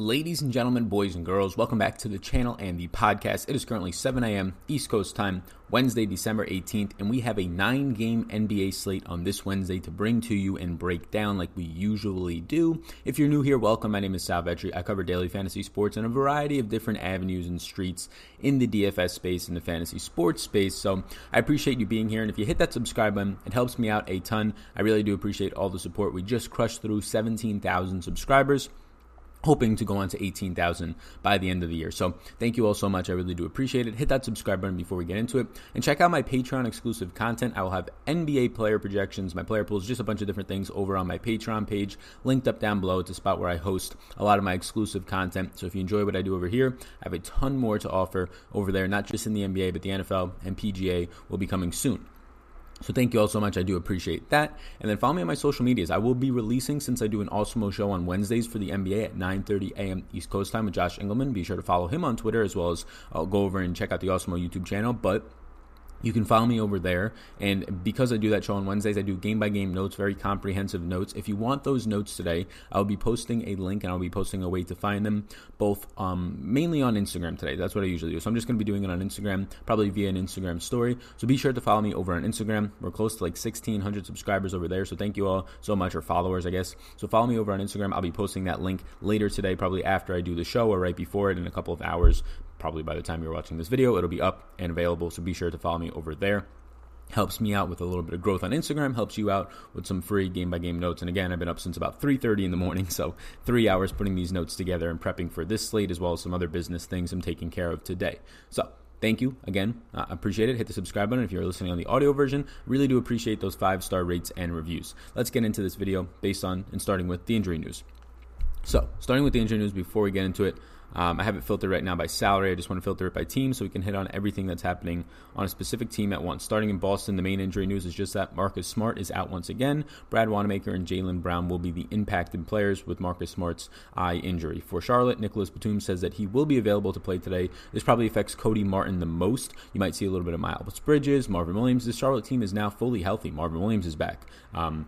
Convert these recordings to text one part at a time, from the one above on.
Ladies and gentlemen, boys and girls, welcome back to the channel and the podcast. It is currently 7 a.m. East Coast time, Wednesday, December 18th, and we have a nine game NBA slate on this Wednesday to bring to you and break down like we usually do. If you're new here, welcome. My name is Sal Vetri. I cover daily fantasy sports in a variety of different avenues and streets in the DFS space and the fantasy sports space. So I appreciate you being here. And if you hit that subscribe button, it helps me out a ton. I really do appreciate all the support. We just crushed through 17,000 subscribers hoping to go on to 18,000 by the end of the year. So thank you all so much. I really do appreciate it. Hit that subscribe button before we get into it and check out my Patreon exclusive content. I will have NBA player projections, my player pools, just a bunch of different things over on my Patreon page linked up down below. It's a spot where I host a lot of my exclusive content. So if you enjoy what I do over here, I have a ton more to offer over there, not just in the NBA, but the NFL and PGA will be coming soon. So thank you all so much. I do appreciate that. And then follow me on my social medias. I will be releasing since I do an Awesemo show on Wednesdays for the NBA at 9:30 a.m. East Coast time with Josh Engelman. Be sure to follow him on Twitter as well as uh, go over and check out the Awesemo YouTube channel. But you can follow me over there. And because I do that show on Wednesdays, I do game by game notes, very comprehensive notes. If you want those notes today, I'll be posting a link and I'll be posting a way to find them, both um, mainly on Instagram today. That's what I usually do. So I'm just going to be doing it on Instagram, probably via an Instagram story. So be sure to follow me over on Instagram. We're close to like 1,600 subscribers over there. So thank you all so much, or followers, I guess. So follow me over on Instagram. I'll be posting that link later today, probably after I do the show or right before it in a couple of hours probably by the time you're watching this video, it'll be up and available. So be sure to follow me over there. Helps me out with a little bit of growth on Instagram. Helps you out with some free game by game notes. And again, I've been up since about 3:30 in the morning, so three hours putting these notes together and prepping for this slate as well as some other business things I'm taking care of today. So thank you again. I uh, appreciate it. Hit the subscribe button if you're listening on the audio version. Really do appreciate those five star rates and reviews. Let's get into this video based on and starting with the injury news. So, starting with the injury news before we get into it, um, I have it filtered right now by salary. I just want to filter it by team so we can hit on everything that's happening on a specific team at once. Starting in Boston, the main injury news is just that Marcus Smart is out once again. Brad Wanamaker and Jaylen Brown will be the impacted players with Marcus Smart's eye injury. For Charlotte, Nicholas Batum says that he will be available to play today. This probably affects Cody Martin the most. You might see a little bit of Miles Bridges, Marvin Williams. The Charlotte team is now fully healthy. Marvin Williams is back. Um,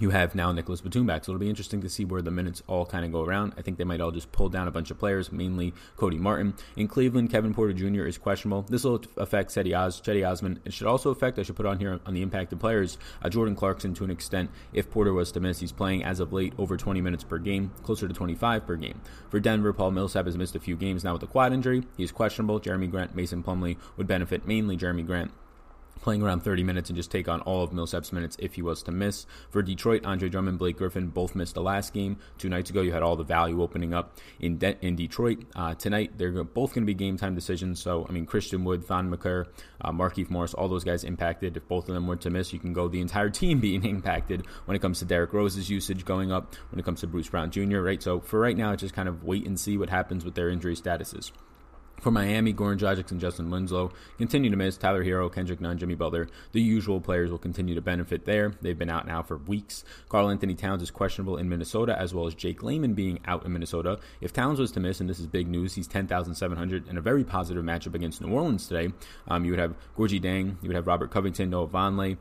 you have now Nicholas Batum back. So it'll be interesting to see where the minutes all kind of go around. I think they might all just pull down a bunch of players, mainly Cody Martin. In Cleveland, Kevin Porter Jr. is questionable. This will affect Cedi, Os- Cedi Osman. It should also affect, I should put on here on the impacted players, uh, Jordan Clarkson to an extent. If Porter was to miss, he's playing as of late over 20 minutes per game, closer to 25 per game. For Denver, Paul Millsap has missed a few games now with a quad injury. He's questionable. Jerami Grant, Mason Plumlee would benefit mainly Jerami Grant playing around 30 minutes and just take on all of Millsap's minutes if he was to miss. For Detroit, Andre Drummond, Blake Griffin both missed the last game. Two nights ago, you had all the value opening up in De- in Detroit. Uh, tonight, they're both going to be game time decisions. So, I mean, Christian Wood, Thon Maker, uh, Markieff Morris, all those guys impacted. If both of them were to miss, you can go the entire team being impacted when it comes to Derrick Rose's usage going up, when it comes to Bruce Brown Jr., right? So, for right now, just kind of wait and see what happens with their injury statuses. For Miami, Goran Dragic and Justise Winslow continue to miss. Tyler Herro, Kendrick Nunn, Jimmy Butler, the usual players will continue to benefit there. They've been out now for weeks. Karl-Anthony Towns is questionable in Minnesota, as well as Jake Layman being out in Minnesota. If Towns was to miss, and this is big news, he's 10,700 in a very positive matchup against New Orleans today. Um, you would have Gorgui Dieng, you would have Robert Covington, Noah Vonleh,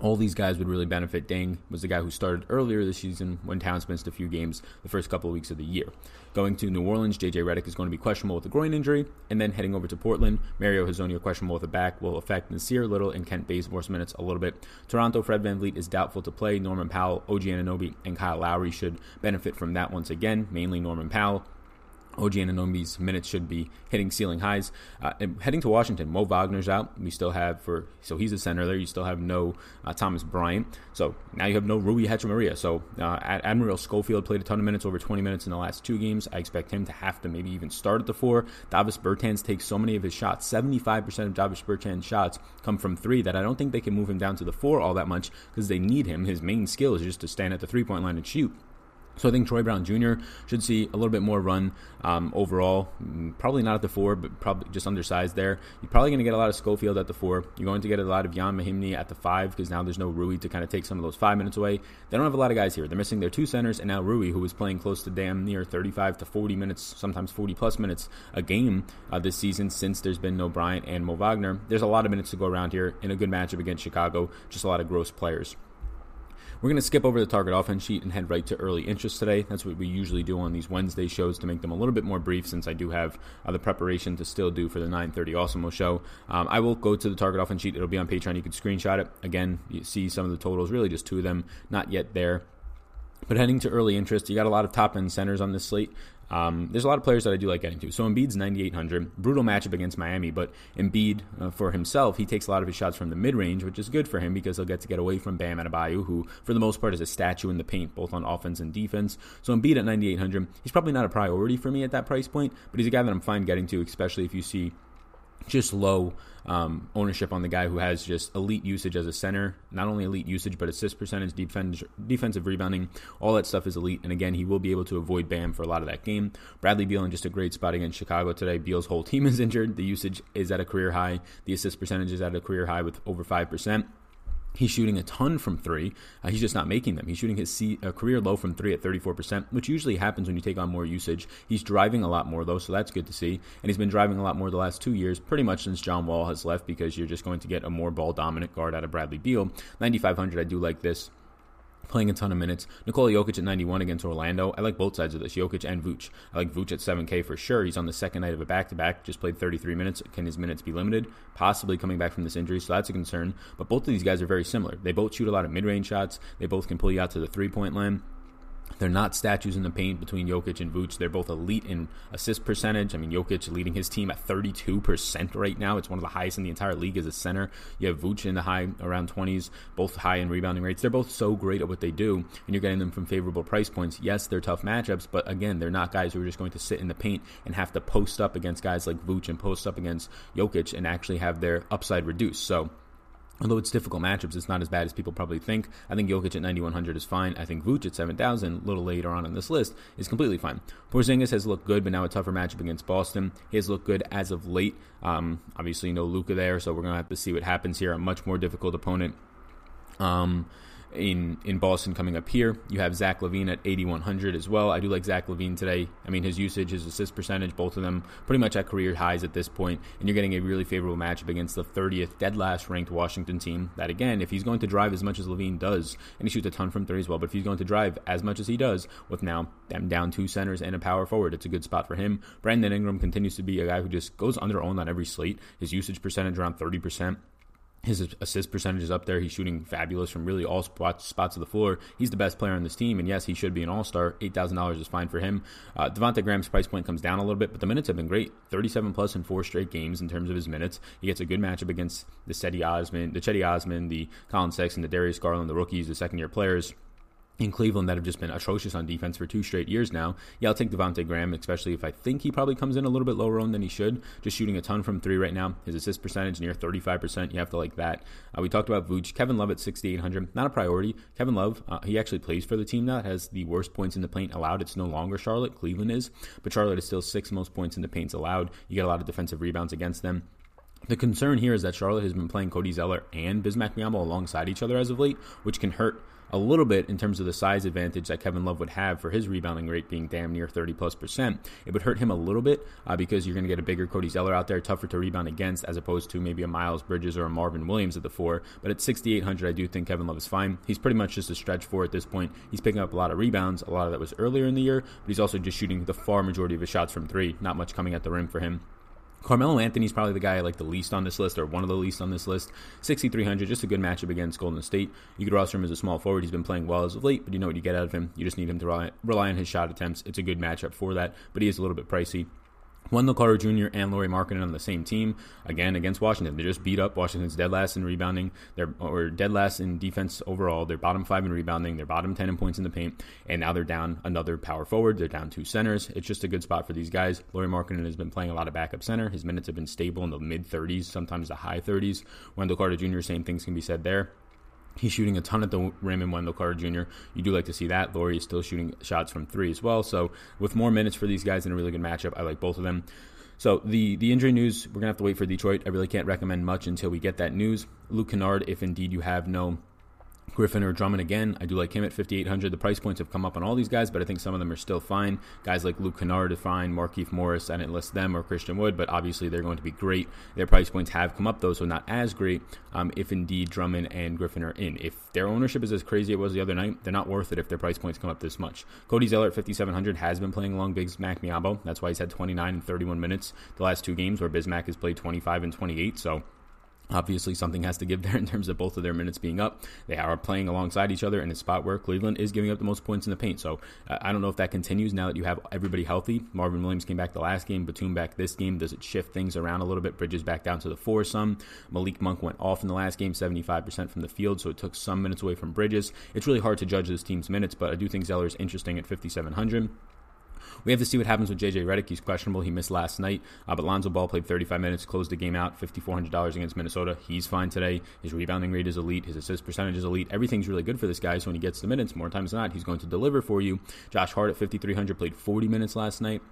all these guys would really benefit. Dieng was the guy who started earlier this season when Towns missed a few games the first couple of weeks of the year. Going to New Orleans, JJ Redick is going to be questionable with a groin injury, and then heading over to Portland, Mario Hezonja questionable with a back will affect Nassir Little and Kent Bazemore's minutes a little bit. Toronto, Fred VanVleet is doubtful to play. Norman Powell, OG Anunoby, and Kyle Lowry should benefit from that once again, mainly Norman Powell. OG Anunoby's minutes should be hitting ceiling highs. Uh, heading to Washington, Mo Wagner's out. We still have for so he's a center there. You still have no uh, Thomas Bryant. So now you have no Rui Hachimura. So uh, Admiral Schofield played a ton of minutes, over 20 minutes in the last two games. I expect him to have to maybe even start at the four. Davis Bertans takes so many of his shots. 75% of Davis Bertans' shots come from three that I don't think they can move him down to the four all that much because they need him. His main skill is just to stand at the three point line and shoot. So I think Troy Brown Jr. should see a little bit more run um, overall. Probably not at the four, but probably just undersized there. You're probably going to get a lot of Schofield at the four. You're going to get a lot of Ian Mahinmi at the five because now there's no Rui to kind of take some of those five minutes away. They don't have a lot of guys here. They're missing their two centers and now Rui, who was playing close to damn near 35 to 40 minutes, sometimes 40 plus minutes a game uh, this season since there's been no Bryant and Mo Wagner. There's a lot of minutes to go around here in a good matchup against Chicago. Just a lot of gross players. We're going to skip over the target offense sheet and head right to early interest today. That's what we usually do on these Wednesday shows to make them a little bit more brief since I do have uh, the preparation to still do for the 9:30 Awesemo show. Um, I will go to the target offense sheet. It'll be on Patreon. You can screenshot it. Again, you see some of the totals, really just two of them, not yet there. But heading to early interest, you got a lot of top end centers on this slate. Um, there's a lot of players that I do like getting to. So Embiid's 9,800. Brutal matchup against Miami, but Embiid, uh, for himself, he takes a lot of his shots from the mid range, which is good for him because he'll get to get away from Bam Adebayo, who, for the most part, is a statue in the paint, both on offense and defense. So Embiid at 9,800, he's probably not a priority for me at that price point, but he's a guy that I'm fine getting to, especially if you see just low um, ownership on the guy who has just elite usage as a center. Not only elite usage, but assist percentage, defense, defensive rebounding, all that stuff is elite. And again, he will be able to avoid Bam for a lot of that game. Bradley Beal in just a great spot against Chicago today. Beal's whole team is injured. The usage is at a career high. The assist percentage is at a career high with over 5%. He's shooting a ton from three. Uh, he's just not making them. He's shooting his uh, career low from three at 34%, which usually happens when you take on more usage. He's driving a lot more, though, so that's good to see. And he's been driving a lot more the last two years, pretty much since John Wall has left, because you're just going to get a more ball dominant guard out of Bradley Beal. 9,500, I do like this playing a ton of minutes. Nikola Jokic at 91 against Orlando. I like both sides of this, Jokic and Vooch. I like Vooch at 7K for sure. He's on the second night of a back to back, just played 33 minutes. Can his minutes be limited? Possibly coming back from this injury, so that's a concern. But both of these guys are very similar. They both shoot a lot of mid range shots, they both can pull you out to the three point line. They're not statues in the paint between Jokic and Vooch. They're both elite in assist percentage. I mean, Jokic leading his team at 32% right now. It's one of the highest in the entire league as a center. You have Vooch in the high, around 20s, both high in rebounding rates. They're both so great at what they do, and you're getting them from favorable price points. Yes, they're tough matchups, but again, they're not guys who are just going to sit in the paint and have to post up against guys like Vooch and post up against Jokic and actually have their upside reduced. So, Although it's difficult matchups, it's not as bad as people probably think. I think Jokic at 9,100 is fine. I think Vooch at 7,000, a little later on in this list, is completely fine. Porzingis has looked good, but now a tougher matchup against Boston. He has looked good as of late. Um, obviously, no Luka there, so we're going to have to see what happens here. A much more difficult opponent. Um, in in Boston coming up here. You have Zach LaVine at 8100 as well. I do like Zach LaVine today. I mean, his usage, his assist percentage, both of them pretty much at career highs at this point, and you're getting a really favorable matchup against the 30th dead last ranked Washington team. That again, if he's going to drive as much as LaVine does, and he shoots a ton from three as well, but if he's going to drive as much as he does with now them down two centers and a power forward, it's a good spot for him. Brandon Ingram continues to be a guy who just goes under owned on every slate. His usage percentage around 30%. His assist percentage is up there. He's shooting fabulous from really all spots, spots of the floor. He's the best player on this team, and yes, he should be an all star. $8,000 is fine for him. Uh, Devonte Graham's price point comes down a little bit, but the minutes have been great 37 plus in four straight games in terms of his minutes. He gets a good matchup against the Cedi Osman, the Cedi Osman, the Collin Sexton, the Darius Garland, the rookies, the second year players in Cleveland that have just been atrocious on defense for two straight years now. Yeah, I'll take Devonte Graham, especially if I think he probably comes in a little bit lower owned than he should. Just shooting a ton from three right now. His assist percentage near 35%. You have to like that. Uh, we talked about Vooch. Kevin Love at 6,800. Not a priority. Kevin Love, uh, he actually plays for the team. It has the worst points in the paint allowed. It's no longer Charlotte. Cleveland is. But Charlotte is still sixth most points in the paints allowed. You get a lot of defensive rebounds against them. The concern here is that Charlotte has been playing Cody Zeller and Bismack Biyombo alongside each other as of late, which can hurt a little bit in terms of the size advantage that Kevin Love would have for his rebounding rate being damn near 30 plus percent. It would hurt him a little bit uh, because you're going to get a bigger Cody Zeller out there, tougher to rebound against, as opposed to maybe a Miles Bridges or a Marvin Williams at the four. But at 6,800, I do think Kevin Love is fine. He's pretty much just a stretch four at this point. He's picking up a lot of rebounds. A lot of that was earlier in the year, but he's also just shooting the far majority of his shots from three. Not much coming at the rim for him. Carmelo Anthony's probably the guy I like the least on this list, or one of the least on this list. 6,300, just a good matchup against Golden State. You could roster him as a small forward. He's been playing well as of late, but you know what you get out of him. You just need him to rely, rely on his shot attempts. It's a good matchup for that, but he is a little bit pricey. Wendell Carter Jr. and Lauri Markkanen on the same team again against Washington. They just beat up Washington's dead last in rebounding. They're or dead last in defense overall. They're bottom five in rebounding. They're bottom ten in points in the paint. And now they're down another power forward. They're down two centers. It's just a good spot for these guys. Lauri Markkanen has been playing a lot of backup center. His minutes have been stable in the mid 30s, sometimes the high 30s. Wendell Carter Jr. Same things can be said there. He's shooting a ton at the rim Raymond Wendell Carter Jr. You do like to see that. Lauri is still shooting shots from three as well. So with more minutes for these guys in a really good matchup, I like both of them. So the the injury news, we're gonna have to wait for Detroit. I really can't recommend much until we get that news. Luke Kennard, if indeed you have no Griffin or Drummond again. I do like him at 5,800. The price points have come up on all these guys, but I think some of them are still fine. Guys like Luke Kennard are fine. Markieff Morris, I didn't list them, or Christian Wood, but obviously they're going to be great. Their price points have come up, though, so not as great um, if indeed Drummond and Griffin are in. If their ownership is as crazy as it was the other night, they're not worth it if their price points come up this much. Cody Zeller at 5,700 has been playing along Bismack Biyombo. That's why he's had 29 and 31 minutes the last two games, where Bismack has played 25 and 28. So Obviously, something has to give there in terms of both of their minutes being up. They are playing alongside each other in a spot where Cleveland is giving up the most points in the paint. So uh, I don't know if that continues now that you have everybody healthy. Marvin Williams came back the last game, Batum back this game. Does it shift things around a little bit? Bridges back down to the four some. Malik Monk went off in the last game, 75% from the field, so it took some minutes away from Bridges. It's really hard to judge this team's minutes, but I do think Zeller is interesting at 5,700. We have to see what happens with JJ Redick. He's questionable. He missed last night, uh, but Lonzo Ball played 35 minutes, closed the game out, $5,400 against Minnesota. He's fine today. His rebounding rate is elite. His assist percentage is elite. Everything's really good for this guy. So when he gets the minutes, more times than not, he's going to deliver for you. Josh Hart at 5,300 played 40 minutes last night.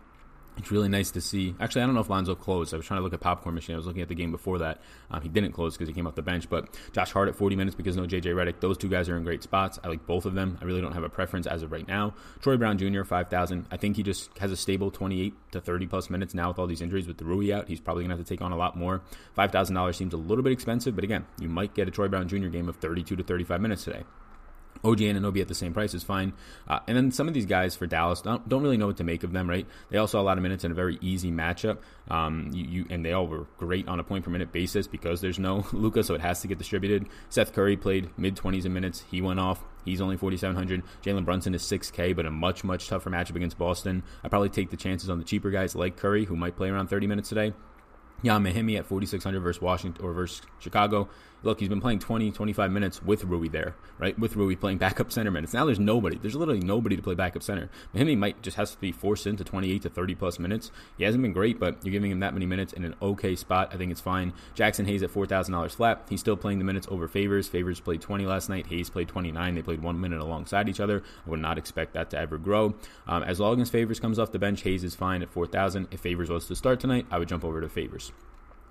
It's really nice to see. Actually, I don't know if Lonzo closed. I was trying to look at Popcorn Machine. I was looking at the game before that. Um, he didn't close because he came off the bench. But Josh Hart at 40 minutes because no JJ Redick. Those two guys are in great spots. I like both of them. I really don't have a preference as of right now. Troy Brown Jr. 5,000. I think he just has a stable 28 to 30 plus minutes now with all these injuries with the Rui out. He's probably gonna have to take on a lot more. $5,000 seems a little bit expensive, but again, you might get a Troy Brown Jr. game of 32 to 35 minutes today. OG Anunoby at the same price is fine. Uh, and then some of these guys for Dallas don't, don't, really know what to make of them, right? They also saw a lot of minutes in a very easy matchup. Um, you, you, and they all were great on a point per minute basis because there's no Luka, so it has to get distributed. Seth Curry played mid 20s in minutes. He went off. He's only 4,700. Jalen Brunson is 6K, but a much, much tougher matchup against Boston. I probably take the chances on the cheaper guys like Curry, who might play around 30 minutes today. Ian Mahinmi at 4,600 versus Washington or versus Chicago look, he's been playing 20, 25 minutes with Rui there, right? With Rui playing backup center minutes. Now there's nobody. There's literally nobody to play backup center. Mahinmi might just has to be forced into 28 to 30 plus minutes. He hasn't been great, but you're giving him that many minutes in an okay spot. I think it's fine. Jaxson Hayes at $4,000 flat. He's still playing the minutes over Favors. Favors played 20 last night. Hayes played 29. They played one minute alongside each other. I would not expect that to ever grow. Um, as long as Favors comes off the bench, Hayes is fine at 4,000. If Favors was to start tonight, I would jump over to Favors.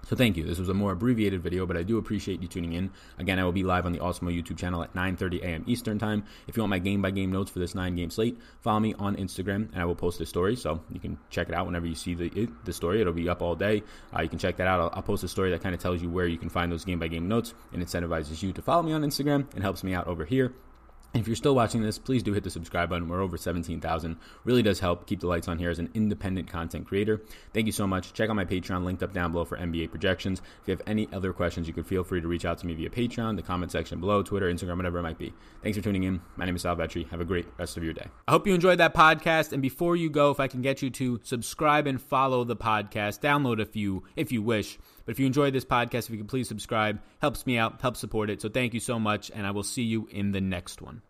So thank you. This was a more abbreviated video, but I do appreciate you tuning in. Again, I will be live on the Awesemo YouTube channel at 9:30 a.m. Eastern Time. If you want my game-by-game notes for this nine-game slate, follow me on Instagram, and I will post a story, so you can check it out whenever you see the the story. It'll be up all day. Uh, you can check that out. I'll, I'll post a story that kind of tells you where you can find those game-by-game notes and incentivizes you to follow me on Instagram and helps me out over here. If you're still watching this, please do hit the subscribe button. We're over 17,000. Really does help keep the lights on here as an independent content creator. Thank you so much. Check out my Patreon linked up down below for NBA projections. If you have any other questions, you can feel free to reach out to me via Patreon, the comment section below, Twitter, Instagram, whatever it might be. Thanks for tuning in. My name is Sal Vetri. Have a great rest of your day. I hope you enjoyed that podcast. And before you go, if I can get you to subscribe and follow the podcast, download a few if you wish. But if you enjoyed this podcast, if you could please subscribe, helps me out, helps support it. So thank you so much, and I will see you in the next one.